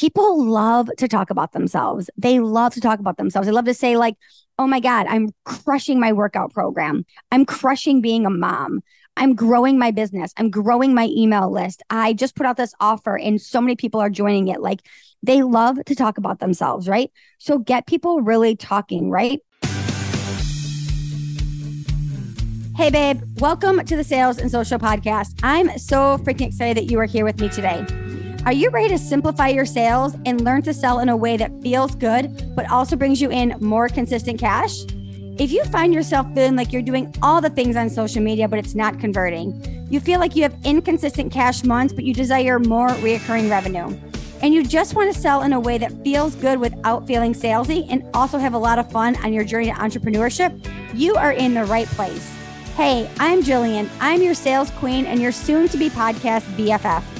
people love to talk about themselves. They love to talk about themselves. They love to say, like, oh my God, I'm crushing my workout program. I'm crushing being a mom. I'm growing my business. I'm growing my email list. I just put out this offer and so many people are joining it. Like they love to talk about themselves, right? So get people really talking, right? Hey, babe, welcome to the Sales and Social Podcast. I'm so freaking excited that you are here with me today. Are you ready to simplify your sales and learn to sell in a way that feels good, but also brings you in more consistent cash? If you find yourself feeling like you're doing all the things on social media, but it's not converting, you feel like you have inconsistent cash months, but you desire more reoccurring revenue, and you just want to sell in a way that feels good without feeling salesy and also have a lot of fun on your journey to entrepreneurship, you are in the right place. Hey, I'm Jillian. I'm your sales queen and your soon to be podcast BFF.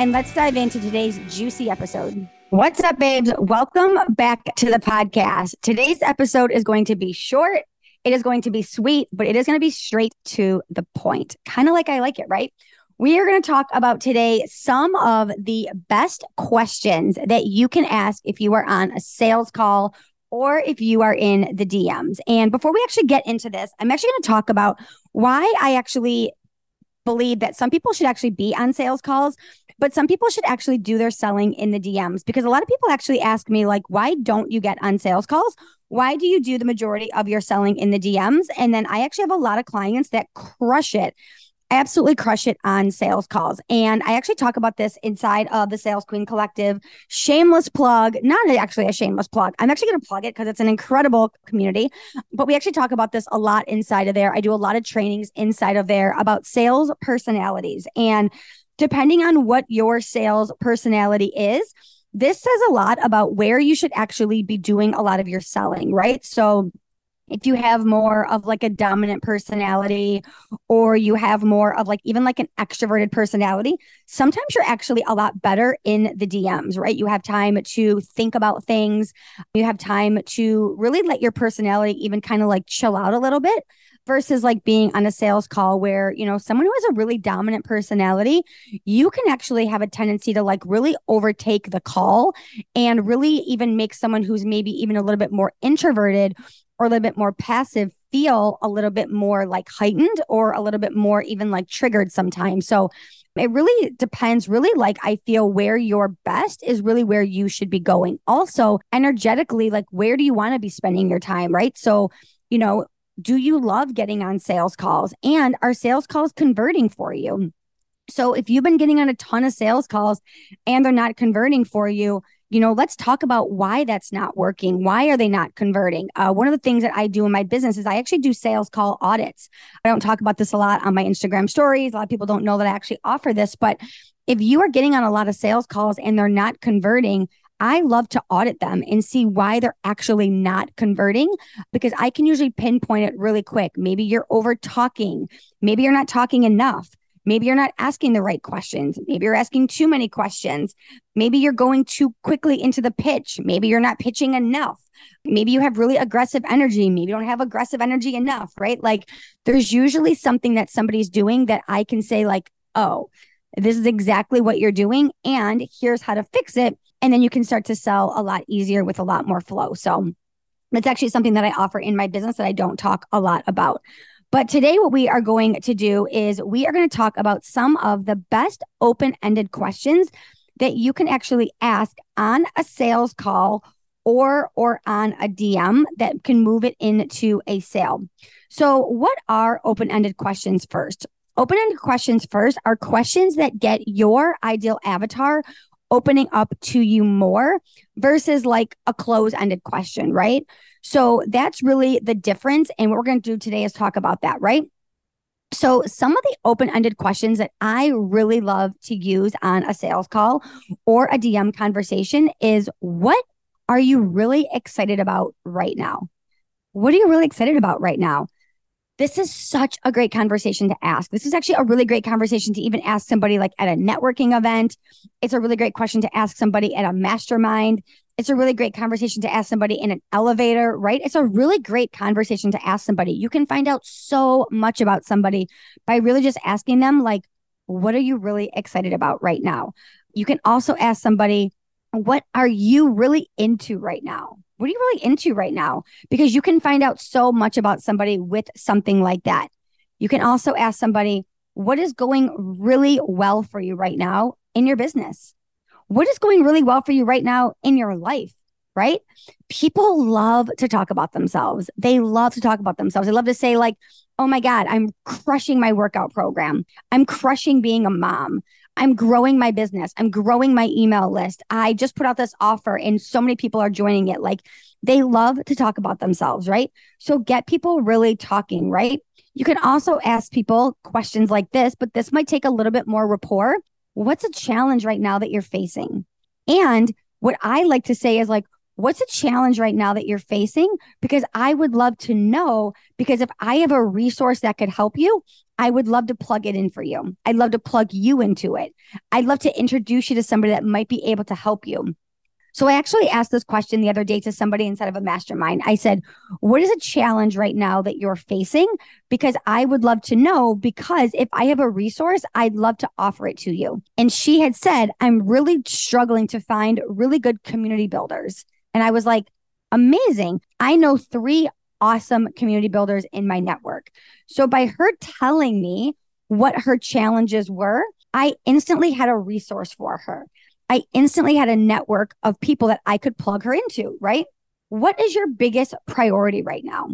and let's dive into today's juicy episode. What's up, babes? Welcome back to the podcast. Today's episode is going to be short. It is going to be sweet, but it is going to be straight to the point, kind of like I like it, right? We are going to talk about today some of the best questions that you can ask if you are on a sales call or if you are in the DMs. And before we actually get into this, I'm actually going to talk about why I actually believe that some people should actually be on sales calls, but some people should actually do their selling in the DMs because a lot of people actually ask me, like, why don't you get on sales calls? Why do you do the majority of your selling in the DMs? And then I actually have a lot of clients that crush it absolutely crush it on sales calls. And I actually talk about this inside of the Sales Queen Collective. Shameless plug, not actually a shameless plug. I'm actually going to plug it because it's an incredible community. But we actually talk about this a lot inside of there. I do a lot of trainings inside of there about sales personalities. And depending on what your sales personality is, this says a lot about where you should actually be doing a lot of your selling, right? So, if you have more of like a dominant personality or you have more of like even like an extroverted personality, sometimes you're actually a lot better in the DMs, right? You have time to think about things, you have time to really let your personality even kind of like chill out a little bit versus like being on a sales call where, you know, someone who has a really dominant personality, you can actually have a tendency to like really overtake the call and really even make someone who's maybe even a little bit more introverted or a little bit more passive feel a little bit more like heightened or a little bit more even like triggered sometimes. So it really depends, really like I feel where you're best is really where you should be going. Also, energetically, like where do you want to be spending your time, right? So, you know, do you love getting on sales calls and are sales calls converting for you? So if you've been getting on a ton of sales calls and they're not converting for you, you know, let's talk about why that's not working. Why are they not converting? Uh, one of the things that I do in my business is I actually do sales call audits. I don't talk about this a lot on my Instagram stories. A lot of people don't know that I actually offer this, but if you are getting on a lot of sales calls and they're not converting, I love to audit them and see why they're actually not converting because I can usually pinpoint it really quick. Maybe you're over talking. Maybe you're not talking enough. Maybe you're not asking the right questions. Maybe you're asking too many questions. Maybe you're going too quickly into the pitch. Maybe you're not pitching enough. Maybe you have really aggressive energy. Maybe you don't have aggressive energy enough, right? Like there's usually something that somebody's doing that I can say, like, oh, this is exactly what you're doing. And here's how to fix it. And then you can start to sell a lot easier with a lot more flow. So that's actually something that I offer in my business that I don't talk a lot about. But today, what we are going to do is we are going to talk about some of the best open ended questions that you can actually ask on a sales call or or on a DM that can move it into a sale. So, what are open-ended questions first? Open-ended questions first are questions that get your ideal avatar opening up to you more versus like a close-ended question, right? So that's really the difference. And what we're going to do today is talk about that, right? So, some of the open ended questions that I really love to use on a sales call or a DM conversation is what are you really excited about right now? What are you really excited about right now? This is such a great conversation to ask. This is actually a really great conversation to even ask somebody like at a networking event. It's a really great question to ask somebody at a mastermind. It's a really great conversation to ask somebody in an elevator, right? It's a really great conversation to ask somebody. You can find out so much about somebody by really just asking them, like, what are you really excited about right now? You can also ask somebody, what are you really into right now? What are you really into right now? Because you can find out so much about somebody with something like that. You can also ask somebody, what is going really well for you right now in your business? what is going really well for you right now in your life? Right? People love to talk about themselves. They love to talk about themselves. They love to say, like, oh my God, I'm crushing my workout program. I'm crushing being a mom. I'm growing my business. I'm growing my email list. I just put out this offer and so many people are joining it. Like they love to talk about themselves, right? So get people really talking, right? You can also ask people questions like this, but this might take a little bit more rapport what's a challenge right now that you're facing? And what I like to say is like, what's a challenge right now that you're facing? Because I would love to know, because if I have a resource that could help you, I would love to plug it in for you. I'd love to plug you into it. I'd love to introduce you to somebody that might be able to help you. So I actually asked this question the other day to somebody inside of a mastermind. I said, What is a challenge right now that you're facing? Because I would love to know, because if I have a resource, I'd love to offer it to you. And she had said, I'm really struggling to find really good community builders. And I was like, Amazing. I know three awesome community builders in my network. So by her telling me what her challenges were, I instantly had a resource for her. I instantly had a network of people that I could plug her into, right? What is your biggest priority right now?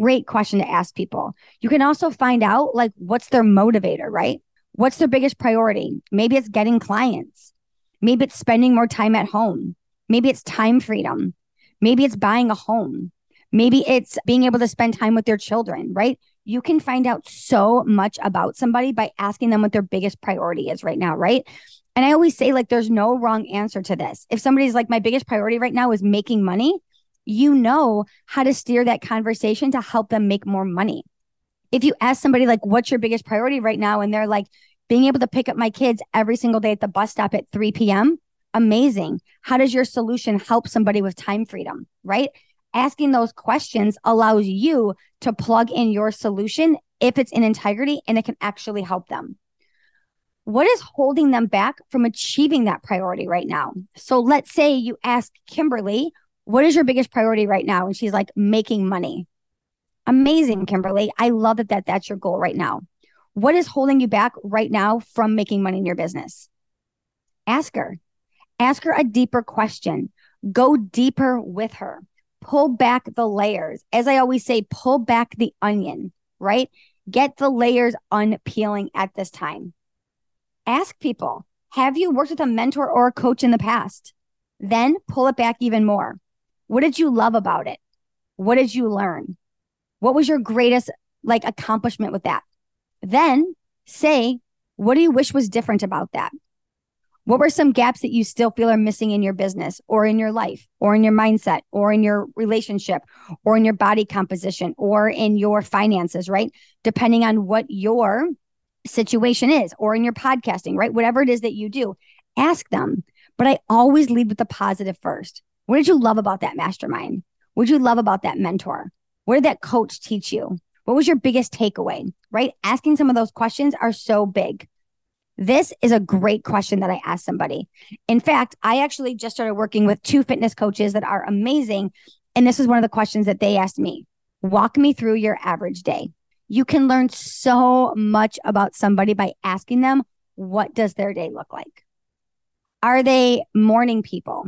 Great question to ask people. You can also find out like what's their motivator, right? What's their biggest priority? Maybe it's getting clients. Maybe it's spending more time at home. Maybe it's time freedom. Maybe it's buying a home. Maybe it's being able to spend time with their children, right? You can find out so much about somebody by asking them what their biggest priority is right now, right? And I always say, like, there's no wrong answer to this. If somebody's like, my biggest priority right now is making money, you know how to steer that conversation to help them make more money. If you ask somebody, like, what's your biggest priority right now? And they're like, being able to pick up my kids every single day at the bus stop at 3 p.m., amazing. How does your solution help somebody with time freedom? Right? Asking those questions allows you to plug in your solution if it's in integrity and it can actually help them what is holding them back from achieving that priority right now? So let's say you ask Kimberly, what is your biggest priority right now? And she's like, making money. Amazing, Kimberly. I love that, that that's your goal right now. What is holding you back right now from making money in your business? Ask her. Ask her a deeper question. Go deeper with her. Pull back the layers. As I always say, pull back the onion, right? Get the layers unpeeling at this time ask people, have you worked with a mentor or a coach in the past? Then pull it back even more. What did you love about it? What did you learn? What was your greatest like accomplishment with that? Then say, what do you wish was different about that? What were some gaps that you still feel are missing in your business or in your life or in your mindset or in your relationship or in your body composition or in your finances, right? Depending on what your situation is or in your podcasting, right? Whatever it is that you do, ask them. But I always lead with the positive first. What did you love about that mastermind? What did you love about that mentor? What did that coach teach you? What was your biggest takeaway? Right? Asking some of those questions are so big. This is a great question that I asked somebody. In fact, I actually just started working with two fitness coaches that are amazing. And this is one of the questions that they asked me Walk me through your average day. You can learn so much about somebody by asking them, what does their day look like? Are they morning people?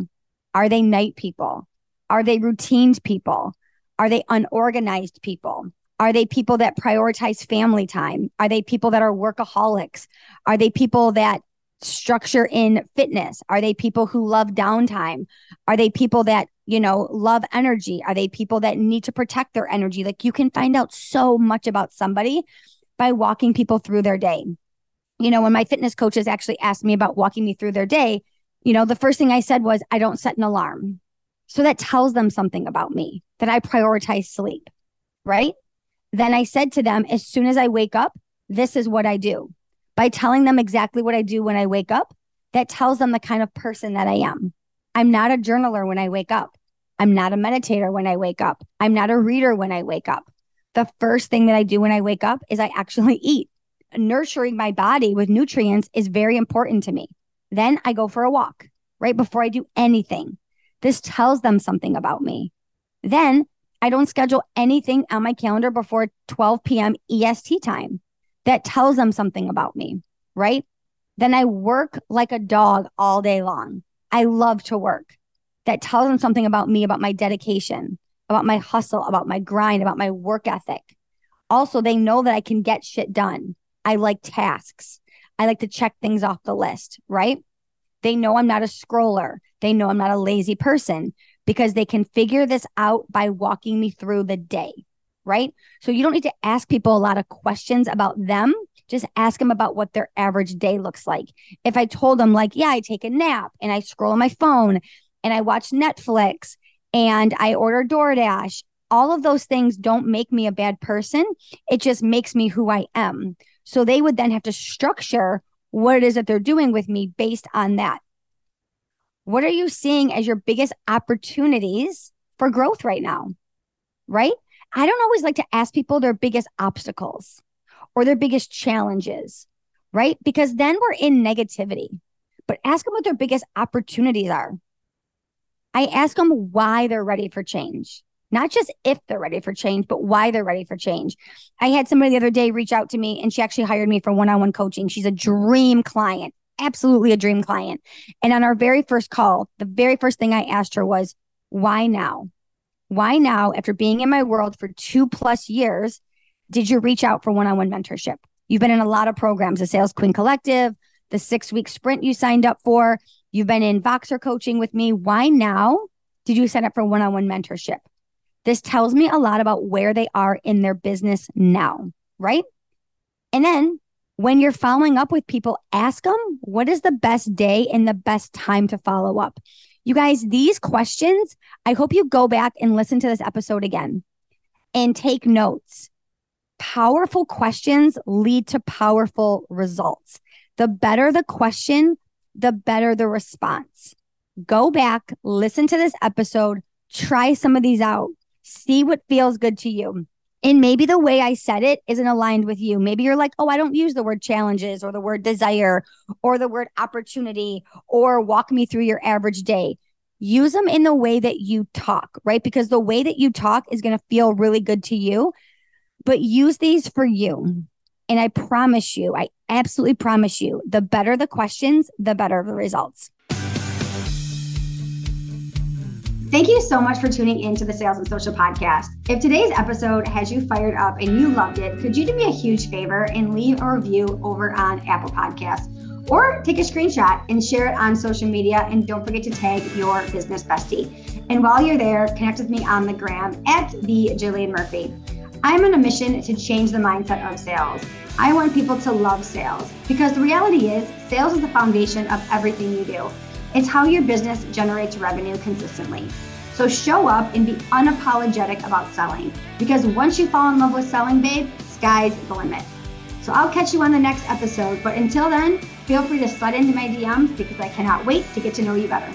Are they night people? Are they routined people? Are they unorganized people? Are they people that prioritize family time? Are they people that are workaholics? Are they people that structure in fitness? Are they people who love downtime? Are they people that, you know, love energy? Are they people that need to protect their energy? Like you can find out so much about somebody by walking people through their day. You know, when my fitness coaches actually asked me about walking me through their day, you know, the first thing I said was, I don't set an alarm. So that tells them something about me that I prioritize sleep, right? Then I said to them, as soon as I wake up, this is what I do. By telling them exactly what I do when I wake up, that tells them the kind of person that I am. I'm not a journaler when I wake up. I'm not a meditator when I wake up. I'm not a reader when I wake up. The first thing that I do when I wake up is I actually eat. Nurturing my body with nutrients is very important to me. Then I go for a walk right before I do anything. This tells them something about me. Then I don't schedule anything on my calendar before 12 p.m. EST time. That tells them something about me, right? Then I work like a dog all day long. I love to work. That tells them something about me, about my dedication, about my hustle, about my grind, about my work ethic. Also, they know that I can get shit done. I like tasks. I like to check things off the list, right? They know I'm not a scroller. They know I'm not a lazy person because they can figure this out by walking me through the day, right? So you don't need to ask people a lot of questions about them. Just ask them about what their average day looks like. If I told them, like, yeah, I take a nap and I scroll on my phone and I watch Netflix and I order DoorDash, all of those things don't make me a bad person. It just makes me who I am. So they would then have to structure what it is that they're doing with me based on that. What are you seeing as your biggest opportunities for growth right now? Right? I don't always like to ask people their biggest obstacles or their biggest challenges, right? Because then we're in negativity. But ask them what their biggest opportunities are. I ask them why they're ready for change not just if they're ready for change, but why they're ready for change. I had somebody the other day reach out to me and she actually hired me for one on one coaching. She's a dream client, absolutely a dream client. And on our very first call, the very first thing I asked her was, why now? Why now, after being in my world for two plus years, did you reach out for one on one mentorship? You've been in a lot of programs, the Sales Queen Collective, the six week sprint you signed up for. You've been in Voxer coaching with me. Why now did you sign up for one on one mentorship? This tells me a lot about where they are in their business now, right? And then when you're following up with people, ask them what is the best day and the best time to follow up. You guys, these questions, I hope you go back and listen to this episode again and take notes. Powerful questions lead to powerful results. The better the question, the better the response. Go back, listen to this episode, try some of these out see what feels good to you. And maybe the way I said it isn't aligned with you. Maybe you're like, oh, I don't use the word challenges or the word desire or the word opportunity or walk me through your average day. Use them in the way that you talk, right? Because the way that you talk is going to feel really good to you. But use these for you. And I promise you, I absolutely promise you, the better the questions, the better the results. Thank you so much for tuning in to the Sales and Social Podcast. If today's episode has you fired up and you loved it, could you do me a huge favor and leave a review over on Apple Podcasts? Or take a screenshot and share it on social media. And don't forget to tag your business bestie. And while you're there, connect with me on the gram at the Jillian Murphy. I'm on a mission to change the mindset of sales. I want people to love sales because the reality is, sales is the foundation of everything you do. It's how your business generates revenue consistently. So show up and be unapologetic about selling because once you fall in love with selling, babe, sky's the limit. So I'll catch you on the next episode. But until then, feel free to slide into my DMs because I cannot wait to get to know you better.